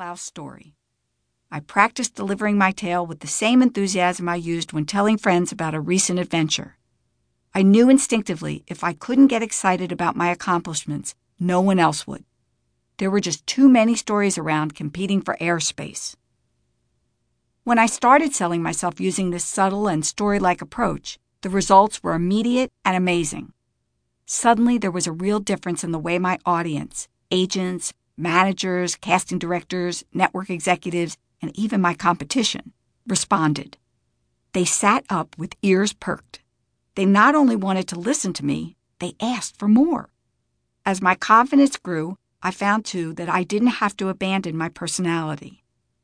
Klaus story. I practiced delivering my tale with the same enthusiasm I used when telling friends about a recent adventure. I knew instinctively if I couldn't get excited about my accomplishments, no one else would. There were just too many stories around competing for airspace. When I started selling myself using this subtle and story like approach, the results were immediate and amazing. Suddenly, there was a real difference in the way my audience, agents, managers, casting directors, network executives, and even my competition, responded. They sat up with ears perked. They not only wanted to listen to me, they asked for more. As my confidence grew, I found too that I didn't have to abandon my personality.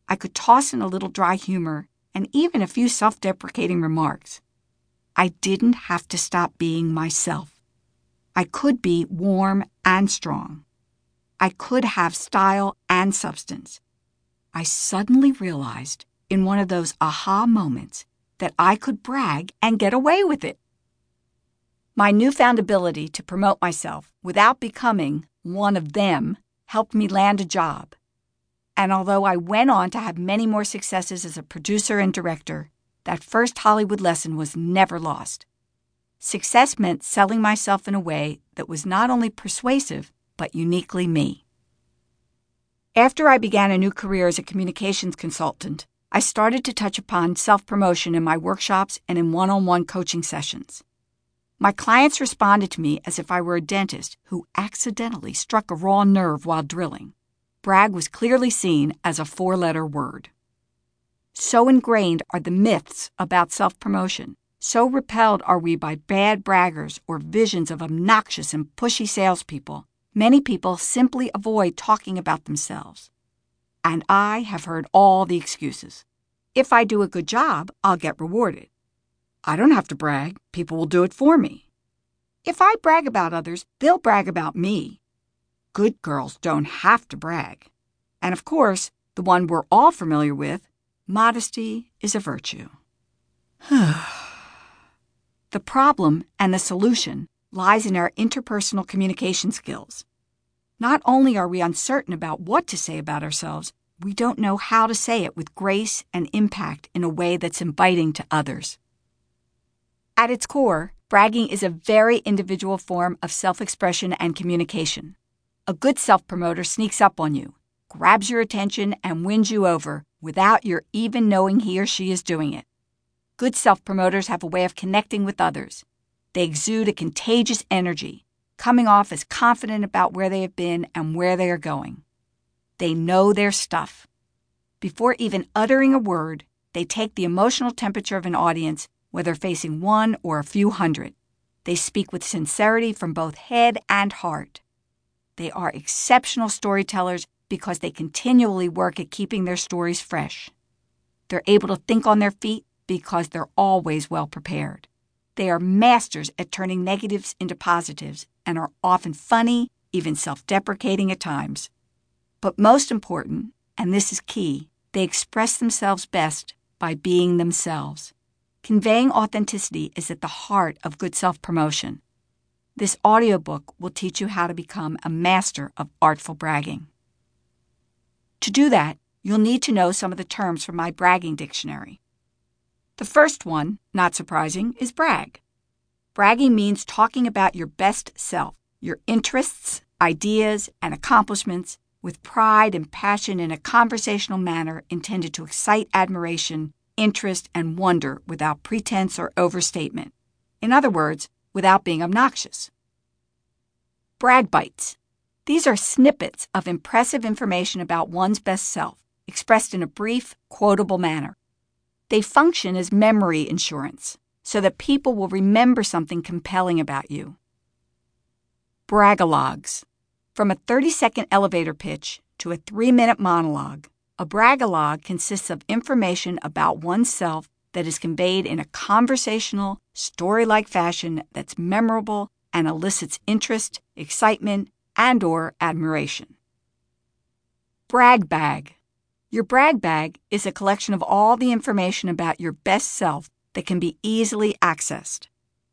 I could toss in a little dry humor and even a few self deprecating remarks. I didn't have to stop being myself. I could be warm and strong. I could have style and substance. I suddenly realized, in one of those aha moments, that I could brag and get away with it. My newfound ability to promote myself without becoming one of them helped me land a job. And although I went on to have many more successes as a producer and director, that first Hollywood lesson was never lost. Success meant selling myself in a way that was not only persuasive, but uniquely me. After I began a new career as a communications consultant, I started to touch upon self promotion in my workshops and in one on one coaching sessions. My clients responded to me as if I were a dentist who accidentally struck a raw nerve while drilling. Brag was clearly seen as a four letter word. So ingrained are the myths about self promotion, so repelled are we by bad braggers or visions of obnoxious and pushy salespeople, many people simply avoid talking about themselves. And I have heard all the excuses. If I do a good job, I'll get rewarded. I don't have to brag, people will do it for me. If I brag about others, they'll brag about me. Good girls don't have to brag. And of course, the one we're all familiar with modesty is a virtue. the problem and the solution lies in our interpersonal communication skills. Not only are we uncertain about what to say about ourselves, we don't know how to say it with grace and impact in a way that's inviting to others. At its core, bragging is a very individual form of self expression and communication. A good self promoter sneaks up on you, grabs your attention, and wins you over without your even knowing he or she is doing it. Good self promoters have a way of connecting with others. They exude a contagious energy, coming off as confident about where they have been and where they are going. They know their stuff. Before even uttering a word, they take the emotional temperature of an audience whether facing one or a few hundred. They speak with sincerity from both head and heart. They are exceptional storytellers because they continually work at keeping their stories fresh. They're able to think on their feet because they're always well prepared. They are masters at turning negatives into positives and are often funny, even self deprecating at times. But most important, and this is key, they express themselves best by being themselves. Conveying authenticity is at the heart of good self promotion. This audiobook will teach you how to become a master of artful bragging. To do that, you'll need to know some of the terms from my bragging dictionary. The first one, not surprising, is brag. Bragging means talking about your best self, your interests, ideas, and accomplishments with pride and passion in a conversational manner intended to excite admiration interest, and wonder without pretense or overstatement. In other words, without being obnoxious. Brag bites. These are snippets of impressive information about one's best self, expressed in a brief, quotable manner. They function as memory insurance, so that people will remember something compelling about you. Bragalogs. From a 30 second elevator pitch to a three minute monologue, a bragalog consists of information about oneself that is conveyed in a conversational, story like fashion that's memorable and elicits interest, excitement, and or admiration. Brag bag. Your brag bag is a collection of all the information about your best self that can be easily accessed.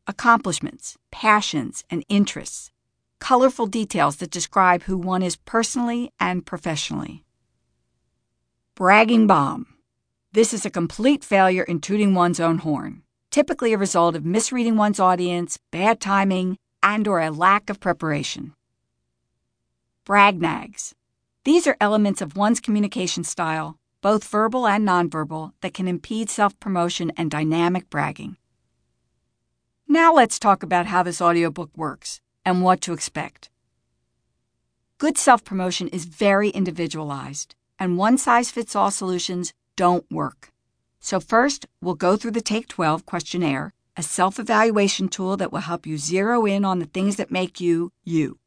Accomplishments, passions, and interests. Colorful details that describe who one is personally and professionally. Bragging bomb. This is a complete failure in tooting one's own horn, typically a result of misreading one's audience, bad timing, and or a lack of preparation. Brag nags. These are elements of one's communication style, both verbal and nonverbal, that can impede self-promotion and dynamic bragging. Now let's talk about how this audiobook works and what to expect. Good self-promotion is very individualized, and one-size-fits-all solutions don't work. So first, we'll go through the Take 12 questionnaire, a self-evaluation tool that will help you zero in on the things that make you, you.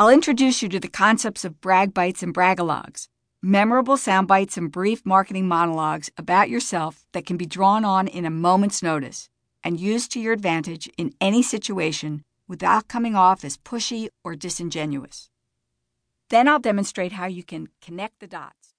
I'll introduce you to the concepts of brag bites and bragalogs, memorable sound bites and brief marketing monologues about yourself that can be drawn on in a moment's notice and used to your advantage in any situation without coming off as pushy or disingenuous. Then I'll demonstrate how you can connect the dots.